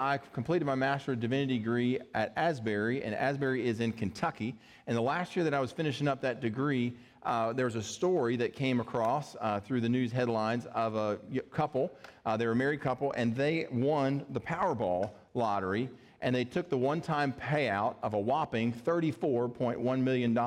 I completed my Master of Divinity degree at Asbury, and Asbury is in Kentucky. And the last year that I was finishing up that degree, uh, there was a story that came across uh, through the news headlines of a couple. Uh, they were a married couple, and they won the Powerball lottery, and they took the one time payout of a whopping $34.1 million.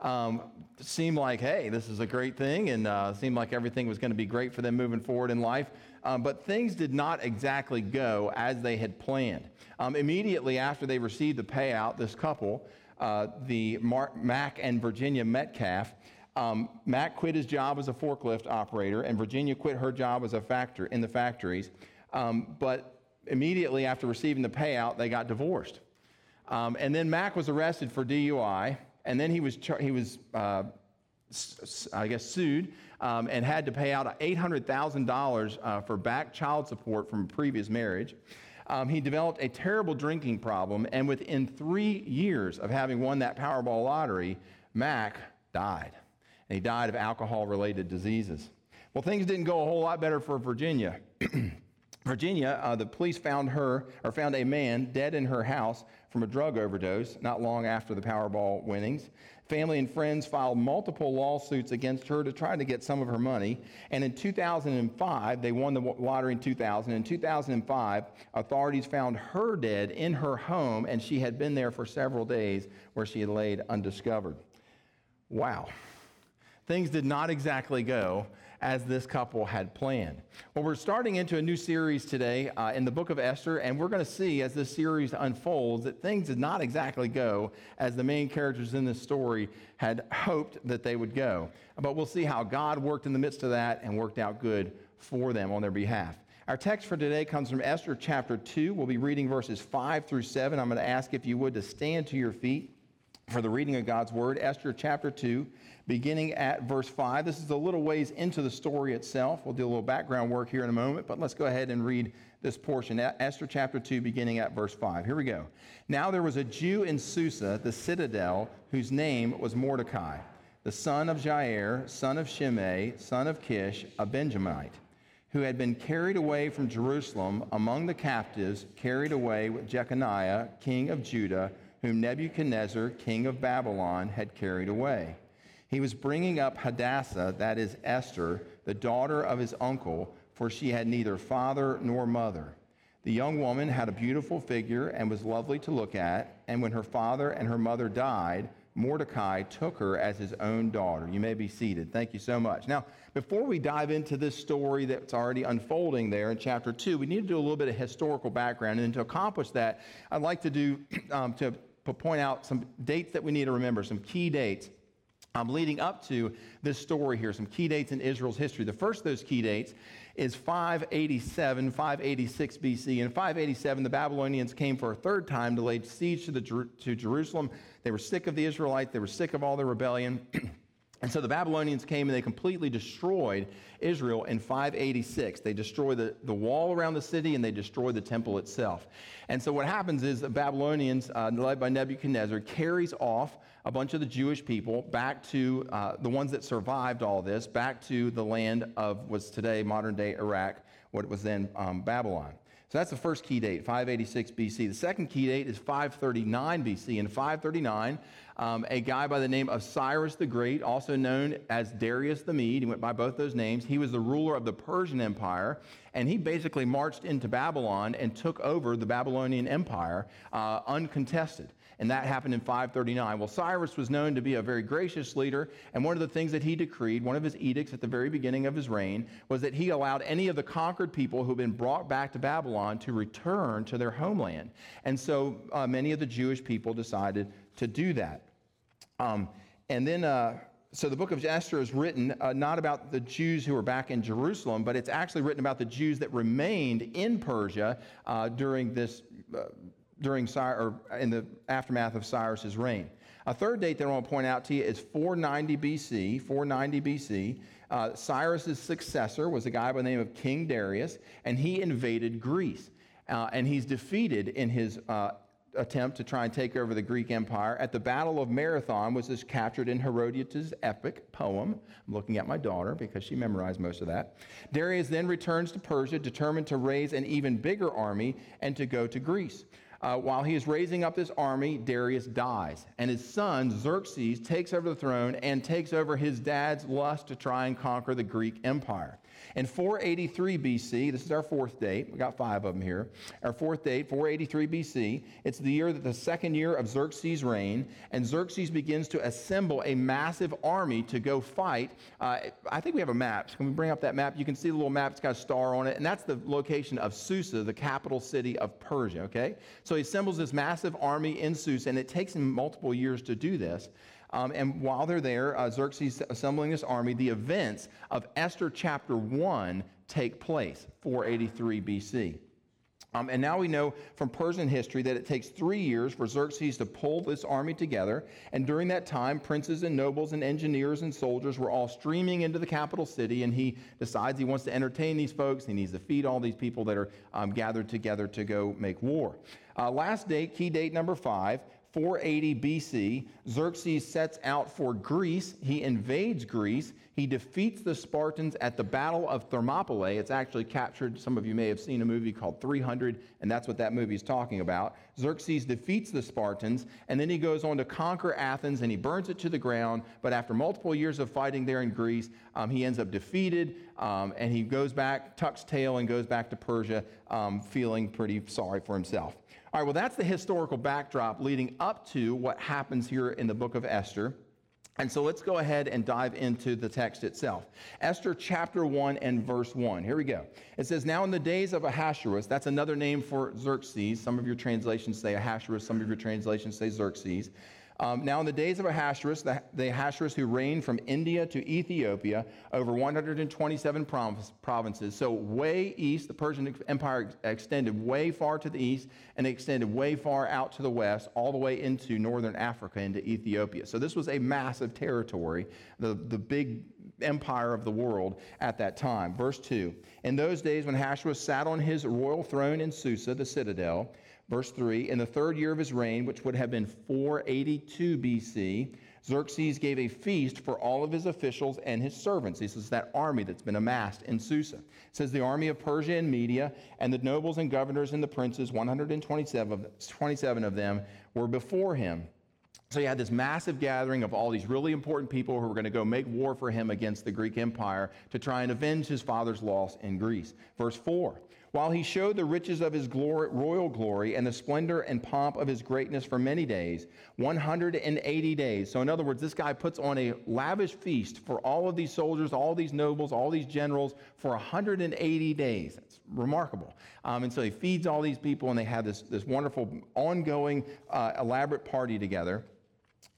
Um, seemed like, hey, this is a great thing, and uh, seemed like everything was going to be great for them moving forward in life. Um, but things did not exactly go as they had planned. Um, immediately after they received the payout, this couple, uh, the Mark, Mack and Virginia Metcalf, um, Mack quit his job as a forklift operator, and Virginia quit her job as a factor in the factories. Um, but immediately after receiving the payout, they got divorced. Um, and then Mack was arrested for DUI and then he was, he was uh, I guess, sued um, and had to pay out $800,000 uh, for back child support from a previous marriage. Um, he developed a terrible drinking problem, and within three years of having won that Powerball lottery, Mack died. And he died of alcohol related diseases. Well, things didn't go a whole lot better for Virginia. Virginia, uh, the police found her, or found a man dead in her house from a drug overdose not long after the Powerball winnings. Family and friends filed multiple lawsuits against her to try to get some of her money. And in 2005, they won the lottery in 2000. In 2005, authorities found her dead in her home, and she had been there for several days where she had laid undiscovered. Wow. Things did not exactly go as this couple had planned. Well, we're starting into a new series today uh, in the book of Esther, and we're going to see as this series unfolds that things did not exactly go as the main characters in this story had hoped that they would go. But we'll see how God worked in the midst of that and worked out good for them on their behalf. Our text for today comes from Esther chapter 2. We'll be reading verses 5 through 7. I'm going to ask if you would to stand to your feet for the reading of God's word. Esther chapter 2 beginning at verse 5. This is a little ways into the story itself. We'll do a little background work here in a moment, but let's go ahead and read this portion. Esther chapter 2, beginning at verse 5. Here we go. Now there was a Jew in Susa, the citadel, whose name was Mordecai, the son of Jair, son of Shimei, son of Kish, a Benjamite, who had been carried away from Jerusalem among the captives, carried away with Jeconiah, king of Judah, whom Nebuchadnezzar, king of Babylon, had carried away. He was bringing up Hadassah, that is Esther, the daughter of his uncle, for she had neither father nor mother. The young woman had a beautiful figure and was lovely to look at, and when her father and her mother died, Mordecai took her as his own daughter. You may be seated. Thank you so much. Now, before we dive into this story that's already unfolding there in chapter 2, we need to do a little bit of historical background. And to accomplish that, I'd like to do um, to point out some dates that we need to remember, some key dates um, leading up to this story here, some key dates in Israel's history. The first of those key dates is 587, 586 BC. In 587, the Babylonians came for a third time to lay siege to, the, to Jerusalem. They were sick of the Israelites, they were sick of all the rebellion. And so the Babylonians came and they completely destroyed Israel in 586. They destroyed the, the wall around the city and they destroyed the temple itself. And so what happens is the Babylonians, uh, led by Nebuchadnezzar, carries off a bunch of the Jewish people back to uh, the ones that survived all this, back to the land of what's today modern day Iraq, what was then um, Babylon. So that's the first key date, 586 BC. The second key date is 539 BC. In 539, um, a guy by the name of Cyrus the Great, also known as Darius the Mede, he went by both those names. He was the ruler of the Persian Empire, and he basically marched into Babylon and took over the Babylonian Empire uh, uncontested and that happened in 539. Well, Cyrus was known to be a very gracious leader, and one of the things that he decreed, one of his edicts at the very beginning of his reign, was that he allowed any of the conquered people who'd been brought back to Babylon to return to their homeland. And so uh, many of the Jewish people decided to do that. Um, and then, uh, so the book of Esther is written uh, not about the Jews who were back in Jerusalem, but it's actually written about the Jews that remained in Persia uh, during this uh, during or in the aftermath of Cyrus's reign. A third date that I want to point out to you is 490 BC. 490 BC. Uh, Cyrus's successor was a guy by the name of King Darius, and he invaded Greece. Uh, and he's defeated in his uh, attempt to try and take over the Greek Empire at the Battle of Marathon, which is captured in Herodotus' epic poem. I'm looking at my daughter because she memorized most of that. Darius then returns to Persia, determined to raise an even bigger army and to go to Greece. Uh, while he is raising up this army, Darius dies, and his son Xerxes takes over the throne and takes over his dad's lust to try and conquer the Greek Empire. In 483 BC, this is our fourth date. We got five of them here. Our fourth date, 483 BC. It's the year that the second year of Xerxes' reign, and Xerxes begins to assemble a massive army to go fight. Uh, I think we have a map. Can we bring up that map? You can see the little map. It's got a star on it, and that's the location of Susa, the capital city of Persia. Okay, so he assembles this massive army in Susa, and it takes him multiple years to do this. Um, and while they're there, uh, Xerxes assembling his army, the events of Esther chapter 1 take place, 483 BC. Um, and now we know from Persian history that it takes three years for Xerxes to pull this army together. And during that time, princes and nobles and engineers and soldiers were all streaming into the capital city. And he decides he wants to entertain these folks. He needs to feed all these people that are um, gathered together to go make war. Uh, last date, key date number five, 480 BC, Xerxes sets out for Greece. He invades Greece. He defeats the Spartans at the Battle of Thermopylae. It's actually captured. Some of you may have seen a movie called 300, and that's what that movie is talking about. Xerxes defeats the Spartans, and then he goes on to conquer Athens and he burns it to the ground. But after multiple years of fighting there in Greece, um, he ends up defeated, um, and he goes back, tucks tail, and goes back to Persia, um, feeling pretty sorry for himself. All right, well, that's the historical backdrop leading up to what happens here in the book of Esther. And so let's go ahead and dive into the text itself. Esther chapter 1 and verse 1. Here we go. It says, Now in the days of Ahasuerus, that's another name for Xerxes. Some of your translations say Ahasuerus, some of your translations say Xerxes. Um, now, in the days of Ahasuerus, the, the, Ahasuerus who reigned from India to Ethiopia over 127 provinces, so way east, the Persian Empire extended way far to the east and extended way far out to the west, all the way into northern Africa, into Ethiopia. So, this was a massive territory, the, the big empire of the world at that time. Verse 2 In those days, when Ahasuerus sat on his royal throne in Susa, the citadel, Verse 3 In the third year of his reign, which would have been 482 BC, Xerxes gave a feast for all of his officials and his servants. This is that army that's been amassed in Susa. It says the army of Persia and Media, and the nobles and governors and the princes, 127 of, 27 of them, were before him. So you had this massive gathering of all these really important people who were going to go make war for him against the Greek Empire to try and avenge his father's loss in Greece. Verse 4 while he showed the riches of his glory, royal glory and the splendor and pomp of his greatness for many days, 180 days. So, in other words, this guy puts on a lavish feast for all of these soldiers, all these nobles, all these generals for 180 days. It's remarkable. Um, and so he feeds all these people, and they have this, this wonderful, ongoing, uh, elaborate party together.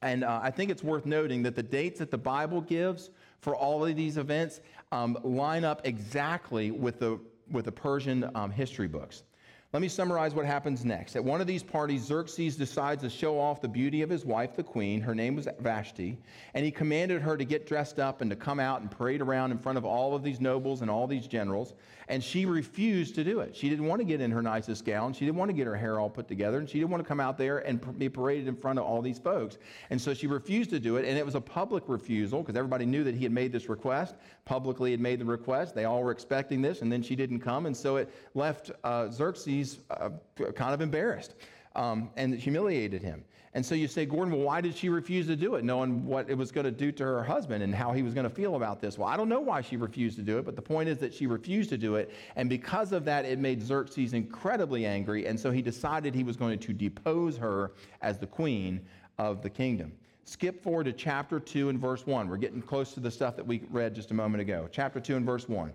And uh, I think it's worth noting that the dates that the Bible gives for all of these events um, line up exactly with the with the Persian um, history books. Let me summarize what happens next. At one of these parties, Xerxes decides to show off the beauty of his wife, the queen. Her name was Vashti. And he commanded her to get dressed up and to come out and parade around in front of all of these nobles and all these generals. And she refused to do it. She didn't want to get in her nicest gown. She didn't want to get her hair all put together. And she didn't want to come out there and be paraded in front of all these folks. And so she refused to do it. And it was a public refusal because everybody knew that he had made this request, publicly had made the request. They all were expecting this. And then she didn't come. And so it left uh, Xerxes he's uh, kind of embarrassed um, and humiliated him. And so you say, Gordon, well, why did she refuse to do it, knowing what it was going to do to her husband and how he was going to feel about this? Well, I don't know why she refused to do it, but the point is that she refused to do it. And because of that, it made Xerxes incredibly angry. And so he decided he was going to depose her as the queen of the kingdom. Skip forward to chapter 2 and verse 1. We're getting close to the stuff that we read just a moment ago. Chapter 2 and verse 1.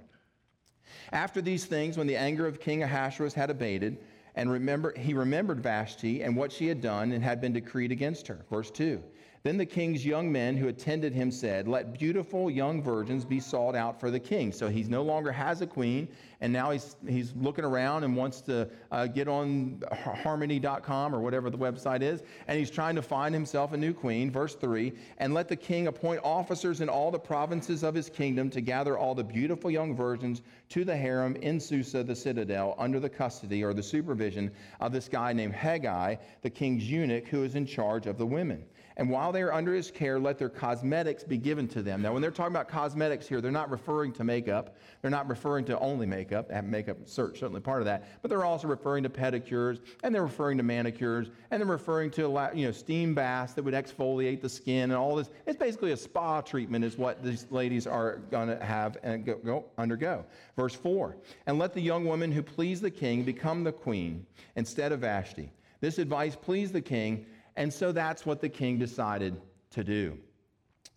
After these things, when the anger of King Ahasuerus had abated, and remember, he remembered Vashti and what she had done and had been decreed against her. Verse 2. Then the king's young men who attended him said, Let beautiful young virgins be sought out for the king. So he no longer has a queen, and now he's, he's looking around and wants to uh, get on eHarmony.com or whatever the website is, and he's trying to find himself a new queen. Verse 3 And let the king appoint officers in all the provinces of his kingdom to gather all the beautiful young virgins to the harem in Susa, the citadel, under the custody or the supervision of this guy named Haggai, the king's eunuch, who is in charge of the women. And while they are under his care, let their cosmetics be given to them. Now, when they're talking about cosmetics here, they're not referring to makeup. They're not referring to only makeup. Makeup certainly part of that. But they're also referring to pedicures, and they're referring to manicures, and they're referring to you know steam baths that would exfoliate the skin and all this. It's basically a spa treatment, is what these ladies are going to have and go, go undergo. Verse four. And let the young woman who pleased the king become the queen instead of Vashti. This advice pleased the king and so that's what the king decided to do.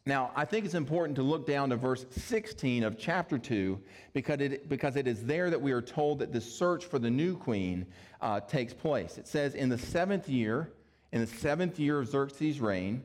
Now, I think it's important to look down to verse 16 of chapter 2 because it, because it is there that we are told that the search for the new queen uh, takes place. It says, In the seventh year, in the seventh year of Xerxes' reign,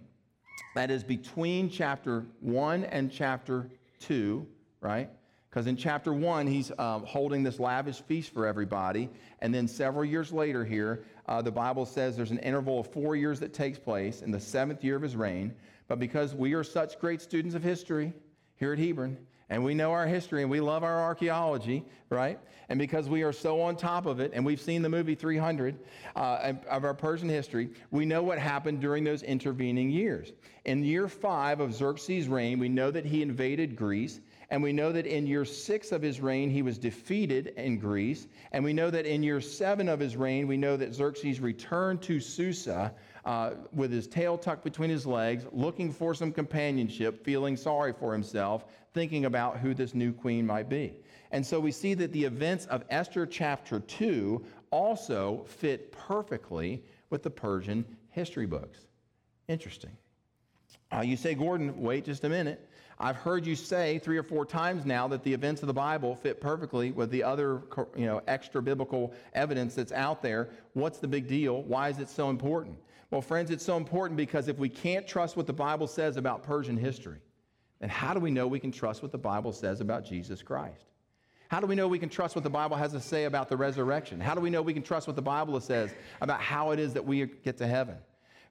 that is between chapter 1 and chapter 2, right? Because in chapter 1, he's um, holding this lavish feast for everybody. And then several years later, here, uh, the Bible says there's an interval of four years that takes place in the seventh year of his reign. But because we are such great students of history here at Hebron, and we know our history and we love our archaeology, right? And because we are so on top of it, and we've seen the movie 300 uh, of our Persian history, we know what happened during those intervening years. In year five of Xerxes' reign, we know that he invaded Greece. And we know that in year six of his reign, he was defeated in Greece. And we know that in year seven of his reign, we know that Xerxes returned to Susa uh, with his tail tucked between his legs, looking for some companionship, feeling sorry for himself, thinking about who this new queen might be. And so we see that the events of Esther chapter 2 also fit perfectly with the Persian history books. Interesting. Uh, you say, Gordon, wait just a minute. I've heard you say three or four times now that the events of the Bible fit perfectly with the other, you know, extra biblical evidence that's out there. What's the big deal? Why is it so important? Well, friends, it's so important because if we can't trust what the Bible says about Persian history, then how do we know we can trust what the Bible says about Jesus Christ? How do we know we can trust what the Bible has to say about the resurrection? How do we know we can trust what the Bible says about how it is that we get to heaven?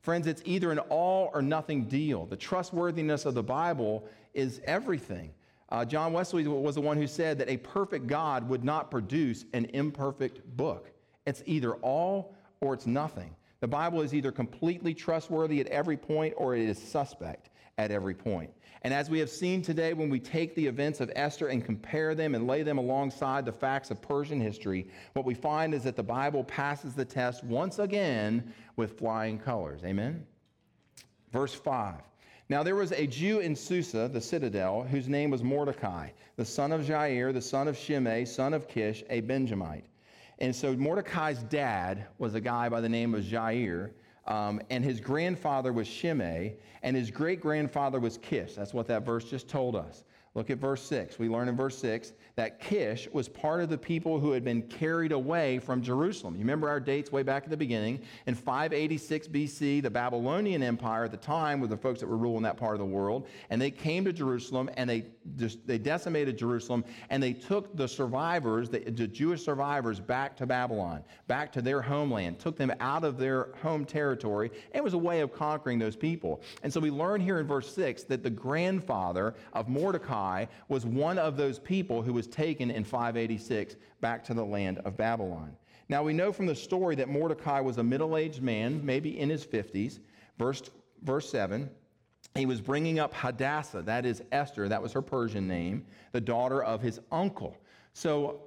Friends, it's either an all or nothing deal. The trustworthiness of the Bible is everything. Uh, John Wesley was the one who said that a perfect God would not produce an imperfect book. It's either all or it's nothing. The Bible is either completely trustworthy at every point or it is suspect at every point. And as we have seen today, when we take the events of Esther and compare them and lay them alongside the facts of Persian history, what we find is that the Bible passes the test once again with flying colors. Amen? Verse 5. Now there was a Jew in Susa, the citadel, whose name was Mordecai, the son of Jair, the son of Shimei, son of Kish, a Benjamite. And so Mordecai's dad was a guy by the name of Jair, um, and his grandfather was Shimei, and his great grandfather was Kish. That's what that verse just told us. Look at verse 6. We learn in verse 6 that Kish was part of the people who had been carried away from Jerusalem. You remember our dates way back at the beginning. In 586 BC, the Babylonian Empire at the time were the folks that were ruling that part of the world, and they came to Jerusalem and they, just, they decimated Jerusalem and they took the survivors, the, the Jewish survivors, back to Babylon, back to their homeland, took them out of their home territory. It was a way of conquering those people. And so we learn here in verse 6 that the grandfather of Mordecai was one of those people who was taken in 586 back to the land of Babylon. Now we know from the story that Mordecai was a middle aged man, maybe in his 50s. Verse, verse 7 he was bringing up Hadassah, that is Esther, that was her Persian name, the daughter of his uncle. So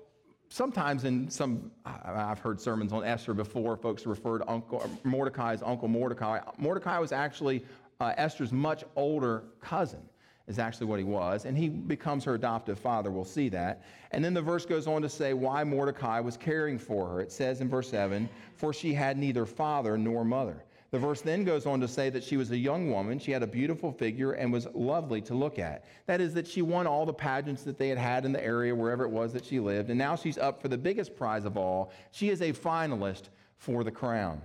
sometimes in some, I've heard sermons on Esther before, folks refer to uncle, Mordecai's uncle Mordecai. Mordecai was actually uh, Esther's much older cousin is actually what he was, and he becomes her adoptive father. We'll see that. And then the verse goes on to say why Mordecai was caring for her. It says in verse 7 For she had neither father nor mother. The verse then goes on to say that she was a young woman. She had a beautiful figure and was lovely to look at. That is, that she won all the pageants that they had had in the area, wherever it was that she lived. And now she's up for the biggest prize of all. She is a finalist for the crown.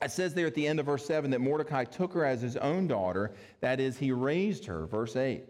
It says there at the end of verse 7 that Mordecai took her as his own daughter, that is, he raised her, verse 8.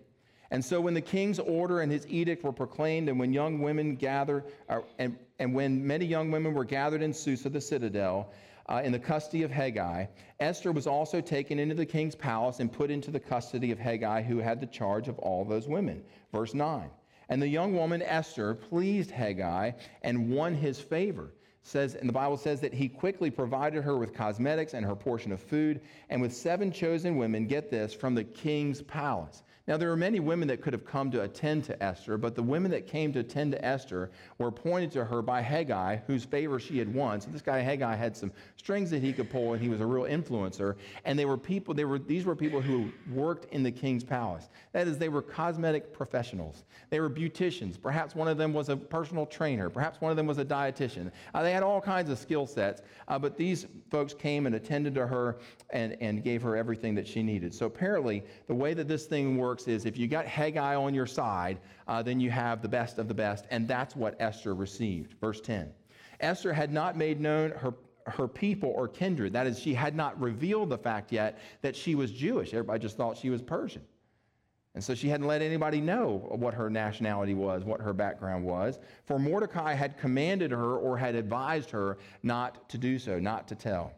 And so when the king's order and his edict were proclaimed, and when young women gathered, uh, and, and when many young women were gathered in Susa, the citadel, uh, in the custody of Hegai, Esther was also taken into the king's palace and put into the custody of Hegai, who had the charge of all those women. Verse 9. And the young woman Esther pleased Hegai and won his favor says, and the Bible says that he quickly provided her with cosmetics and her portion of food, and with seven chosen women, get this, from the king's palace. Now, there were many women that could have come to attend to Esther, but the women that came to attend to Esther were appointed to her by Haggai, whose favor she had won. So this guy Haggai had some strings that he could pull, and he was a real influencer. And they were people, they were, these were people who worked in the king's palace. That is, they were cosmetic professionals. They were beauticians. Perhaps one of them was a personal trainer. Perhaps one of them was a dietitian. Uh, they had all kinds of skill sets, uh, but these folks came and attended to her and, and gave her everything that she needed. So apparently, the way that this thing works works is if you got Haggai on your side, uh, then you have the best of the best. And that's what Esther received. Verse 10. Esther had not made known her, her people or kindred. That is, she had not revealed the fact yet that she was Jewish. Everybody just thought she was Persian. And so she hadn't let anybody know what her nationality was, what her background was. For Mordecai had commanded her or had advised her not to do so, not to tell.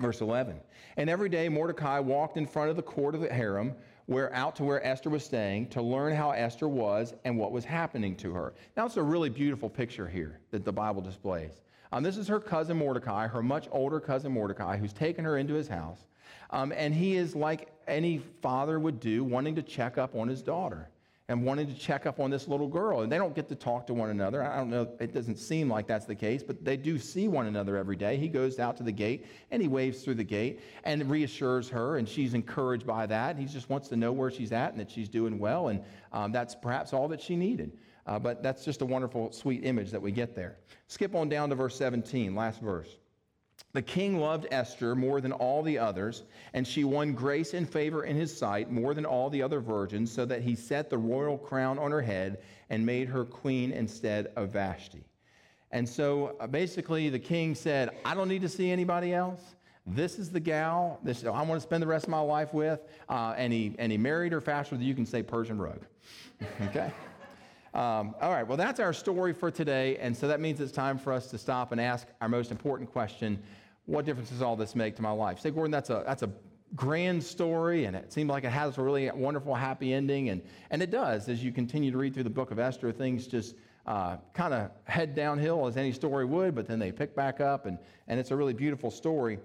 Verse 11. And every day Mordecai walked in front of the court of the harem where out to where Esther was staying to learn how Esther was and what was happening to her. Now, it's a really beautiful picture here that the Bible displays. Um, this is her cousin Mordecai, her much older cousin Mordecai, who's taken her into his house. Um, and he is like any father would do, wanting to check up on his daughter and wanting to check up on this little girl. And they don't get to talk to one another. I don't know, it doesn't seem like that's the case, but they do see one another every day. He goes out to the gate and he waves through the gate and reassures her, and she's encouraged by that. He just wants to know where she's at and that she's doing well, and um, that's perhaps all that she needed. Uh, but that's just a wonderful, sweet image that we get there. Skip on down to verse 17, last verse. The king loved Esther more than all the others, and she won grace and favor in his sight more than all the other virgins, so that he set the royal crown on her head and made her queen instead of Vashti. And so uh, basically, the king said, I don't need to see anybody else. This is the gal this, I want to spend the rest of my life with. Uh, and, he, and he married her faster than you can say Persian rug. okay? Um, all right, well, that's our story for today. And so that means it's time for us to stop and ask our most important question what difference does all this make to my life? Say, Gordon, that's a, that's a grand story, and it seemed like it has a really wonderful, happy ending. And, and it does. As you continue to read through the book of Esther, things just uh, kind of head downhill as any story would, but then they pick back up, and, and it's a really beautiful story.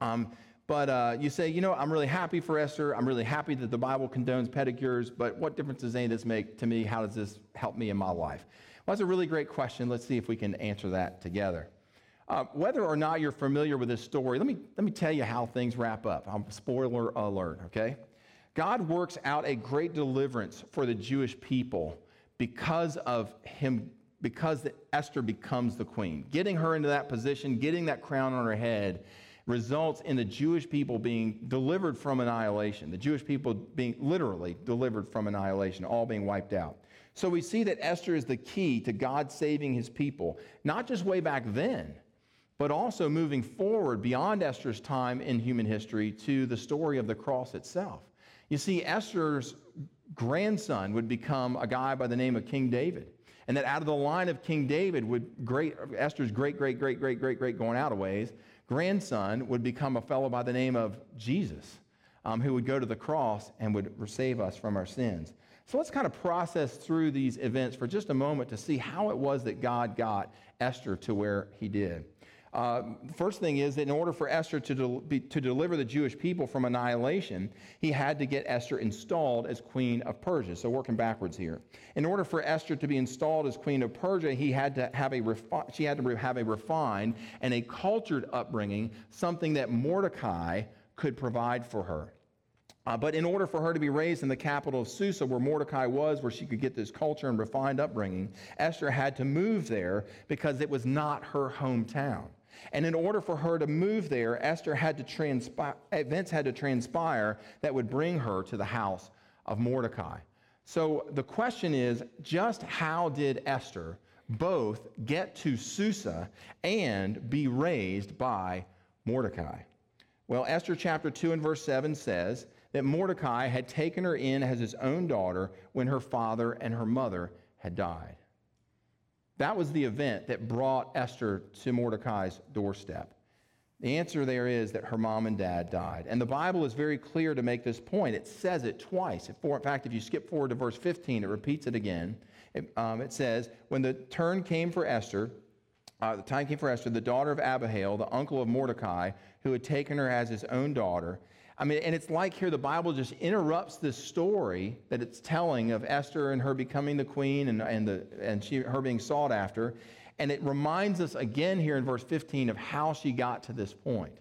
Um, but uh, you say, you know, I'm really happy for Esther. I'm really happy that the Bible condones pedicures, but what difference does any of this make to me? How does this help me in my life? Well, that's a really great question. Let's see if we can answer that together. Uh, whether or not you're familiar with this story, let me, let me tell you how things wrap up. Um, spoiler alert, okay? God works out a great deliverance for the Jewish people because of him, because Esther becomes the queen. Getting her into that position, getting that crown on her head, results in the Jewish people being delivered from annihilation, the Jewish people being literally delivered from annihilation, all being wiped out. So we see that Esther is the key to God saving his people, not just way back then, but also moving forward beyond Esther's time in human history to the story of the cross itself. You see, Esther's grandson would become a guy by the name of King David. And that out of the line of King David would great Esther's great, great, great, great, great, great going out of ways, grandson would become a fellow by the name of Jesus, um, who would go to the cross and would save us from our sins. So let's kind of process through these events for just a moment to see how it was that God got Esther to where he did. Uh, first thing is that in order for Esther to, del- be, to deliver the Jewish people from annihilation, he had to get Esther installed as queen of Persia. So working backwards here. In order for Esther to be installed as queen of Persia, he had to have a refi- she had to have a refined and a cultured upbringing, something that Mordecai could provide for her. Uh, but in order for her to be raised in the capital of Susa, where Mordecai was, where she could get this culture and refined upbringing, Esther had to move there because it was not her hometown. And in order for her to move there, Esther had to transpire, events had to transpire that would bring her to the house of Mordecai. So the question is just how did Esther both get to Susa and be raised by Mordecai? Well, Esther chapter 2 and verse 7 says that Mordecai had taken her in as his own daughter when her father and her mother had died. That was the event that brought Esther to Mordecai's doorstep. The answer there is that her mom and dad died. And the Bible is very clear to make this point. It says it twice. In fact, if you skip forward to verse 15, it repeats it again. It, um, it says, When the turn came for Esther, uh, the time came for Esther, the daughter of Abihail, the uncle of Mordecai, who had taken her as his own daughter. I mean, and it's like here the Bible just interrupts this story that it's telling of Esther and her becoming the queen and, and, the, and she, her being sought after. And it reminds us again here in verse 15 of how she got to this point.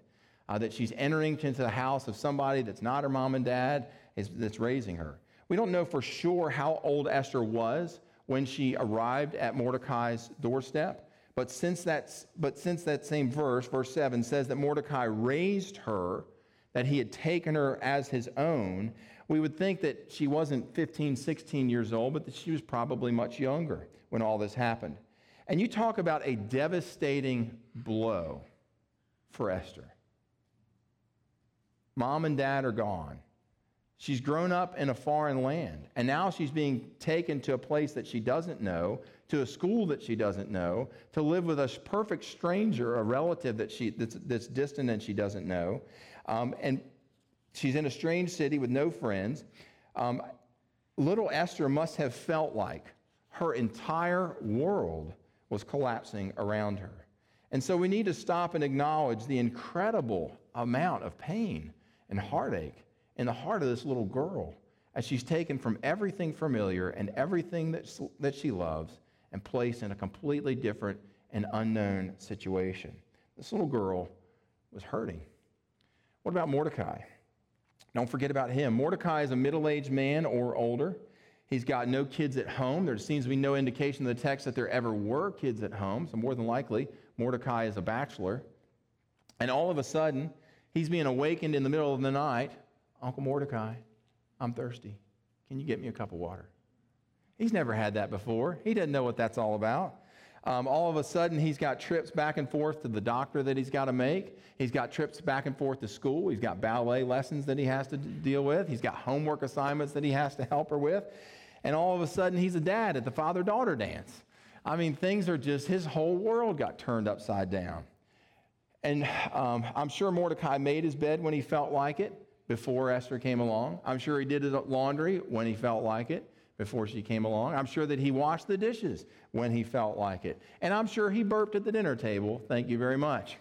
Uh, that she's entering into the house of somebody that's not her mom and dad is, that's raising her. We don't know for sure how old Esther was when she arrived at Mordecai's doorstep. But since, that's, but since that same verse, verse 7, says that Mordecai raised her, that he had taken her as his own, we would think that she wasn't 15, 16 years old, but that she was probably much younger when all this happened. And you talk about a devastating blow for Esther. Mom and dad are gone. She's grown up in a foreign land, and now she's being taken to a place that she doesn't know, to a school that she doesn't know, to live with a perfect stranger, a relative that she, that's, that's distant and she doesn't know. Um, and she's in a strange city with no friends. Um, little Esther must have felt like her entire world was collapsing around her. And so we need to stop and acknowledge the incredible amount of pain and heartache in the heart of this little girl as she's taken from everything familiar and everything that, that she loves and placed in a completely different and unknown situation. This little girl was hurting. What about Mordecai? Don't forget about him. Mordecai is a middle aged man or older. He's got no kids at home. There seems to be no indication in the text that there ever were kids at home. So, more than likely, Mordecai is a bachelor. And all of a sudden, he's being awakened in the middle of the night Uncle Mordecai, I'm thirsty. Can you get me a cup of water? He's never had that before. He doesn't know what that's all about. Um, all of a sudden, he's got trips back and forth to the doctor that he's got to make. He's got trips back and forth to school. He's got ballet lessons that he has to deal with. He's got homework assignments that he has to help her with. And all of a sudden, he's a dad at the father daughter dance. I mean, things are just, his whole world got turned upside down. And um, I'm sure Mordecai made his bed when he felt like it before Esther came along. I'm sure he did his laundry when he felt like it before she came along. I'm sure that he washed the dishes when he felt like it. And I'm sure he burped at the dinner table. Thank you very much.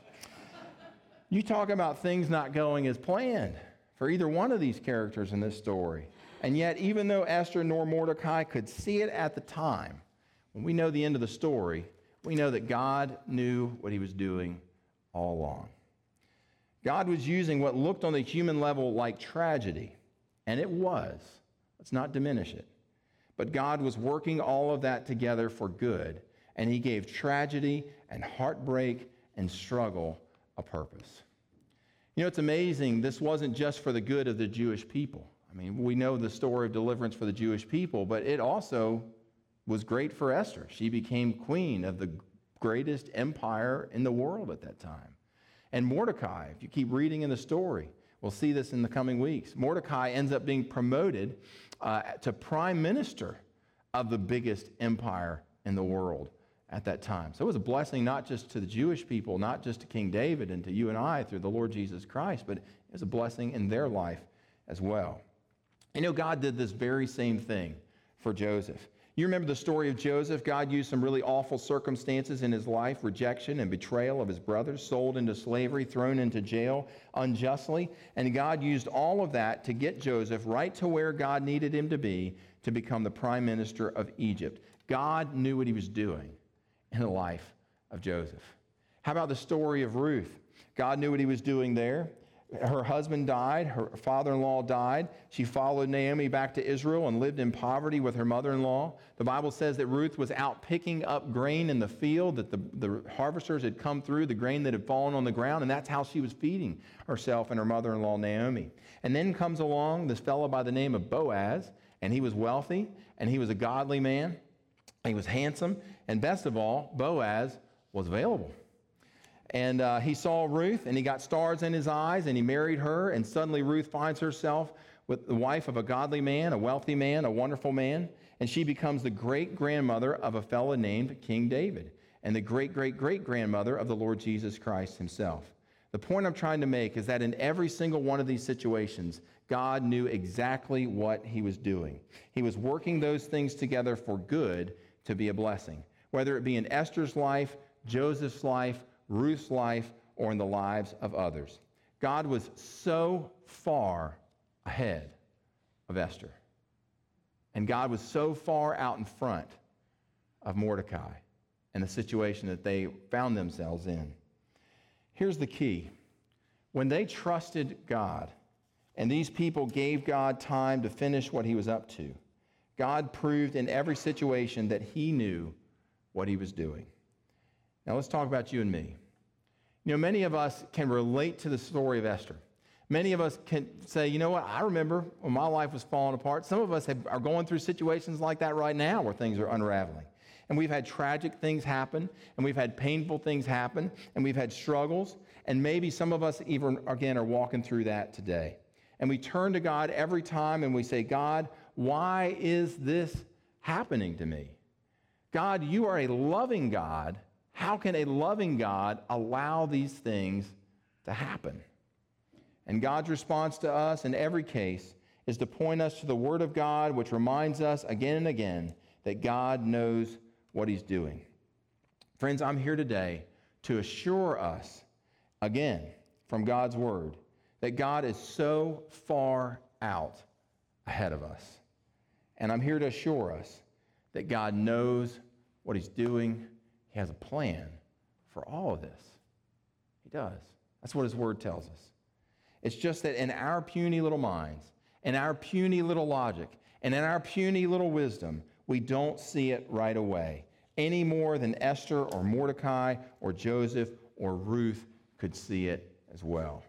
you talk about things not going as planned for either one of these characters in this story. And yet, even though Esther nor Mordecai could see it at the time, when we know the end of the story, we know that God knew what he was doing all along. God was using what looked on the human level like tragedy, and it was. Let's not diminish it. But God was working all of that together for good, and He gave tragedy and heartbreak and struggle a purpose. You know, it's amazing, this wasn't just for the good of the Jewish people. I mean, we know the story of deliverance for the Jewish people, but it also was great for Esther. She became queen of the greatest empire in the world at that time. And Mordecai, if you keep reading in the story, we'll see this in the coming weeks. Mordecai ends up being promoted uh, to prime minister of the biggest empire in the world at that time. So it was a blessing not just to the Jewish people, not just to King David and to you and I through the Lord Jesus Christ, but it was a blessing in their life as well. You know, God did this very same thing for Joseph. You remember the story of Joseph? God used some really awful circumstances in his life rejection and betrayal of his brothers, sold into slavery, thrown into jail unjustly. And God used all of that to get Joseph right to where God needed him to be to become the prime minister of Egypt. God knew what he was doing in the life of Joseph. How about the story of Ruth? God knew what he was doing there her husband died, her father in law died. She followed Naomi back to Israel and lived in poverty with her mother in law. The Bible says that Ruth was out picking up grain in the field, that the, the harvesters had come through, the grain that had fallen on the ground, and that's how she was feeding herself and her mother in law, Naomi. And then comes along this fellow by the name of Boaz, and he was wealthy, and he was a godly man, he was handsome, and best of all, Boaz was available. And uh, he saw Ruth, and he got stars in his eyes, and he married her. And suddenly, Ruth finds herself with the wife of a godly man, a wealthy man, a wonderful man. And she becomes the great grandmother of a fellow named King David, and the great great great grandmother of the Lord Jesus Christ himself. The point I'm trying to make is that in every single one of these situations, God knew exactly what he was doing. He was working those things together for good to be a blessing, whether it be in Esther's life, Joseph's life, Ruth's life, or in the lives of others. God was so far ahead of Esther. And God was so far out in front of Mordecai and the situation that they found themselves in. Here's the key when they trusted God, and these people gave God time to finish what he was up to, God proved in every situation that he knew what he was doing. Now let's talk about you and me. You know, many of us can relate to the story of Esther. Many of us can say, you know what, I remember when my life was falling apart. Some of us have, are going through situations like that right now where things are unraveling. And we've had tragic things happen, and we've had painful things happen, and we've had struggles, and maybe some of us even, again, are walking through that today. And we turn to God every time and we say, God, why is this happening to me? God, you are a loving God how can a loving God allow these things to happen? And God's response to us in every case is to point us to the Word of God, which reminds us again and again that God knows what He's doing. Friends, I'm here today to assure us, again, from God's Word, that God is so far out ahead of us. And I'm here to assure us that God knows what He's doing he has a plan for all of this. He does. That's what His Word tells us. It's just that in our puny little minds, in our puny little logic, and in our puny little wisdom, we don't see it right away, any more than Esther or Mordecai or Joseph or Ruth could see it as well.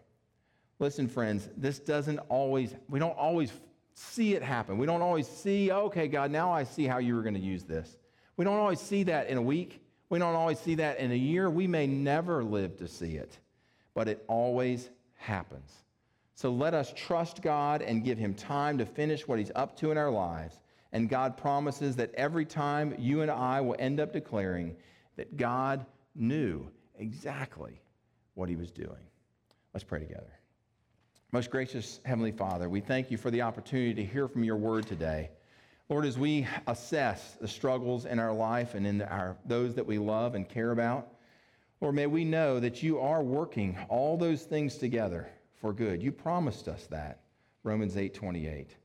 Listen, friends, this doesn't always, we don't always see it happen. We don't always see, okay, God, now I see how you were going to use this. We don't always see that in a week. We don't always see that in a year. We may never live to see it, but it always happens. So let us trust God and give Him time to finish what He's up to in our lives. And God promises that every time you and I will end up declaring that God knew exactly what He was doing. Let's pray together. Most gracious Heavenly Father, we thank you for the opportunity to hear from your word today. Lord, as we assess the struggles in our life and in our, those that we love and care about, Lord, may we know that you are working all those things together for good. You promised us that, Romans 8 28.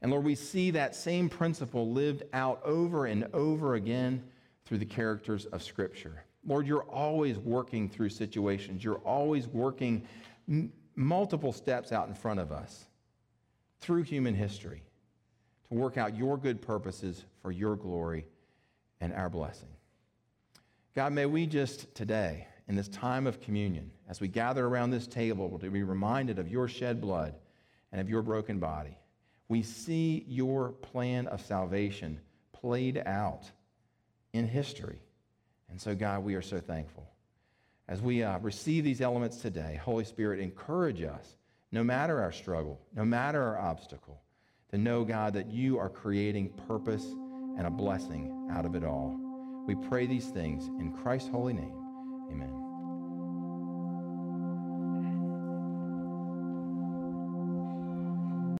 And Lord, we see that same principle lived out over and over again through the characters of Scripture. Lord, you're always working through situations, you're always working m- multiple steps out in front of us through human history to work out your good purposes for your glory and our blessing. God, may we just today, in this time of communion, as we gather around this table, to be reminded of your shed blood and of your broken body. We see your plan of salvation played out in history. And so, God, we are so thankful. As we uh, receive these elements today, Holy Spirit, encourage us, no matter our struggle, no matter our obstacle, to know, God, that you are creating purpose and a blessing out of it all. We pray these things in Christ's holy name. Amen.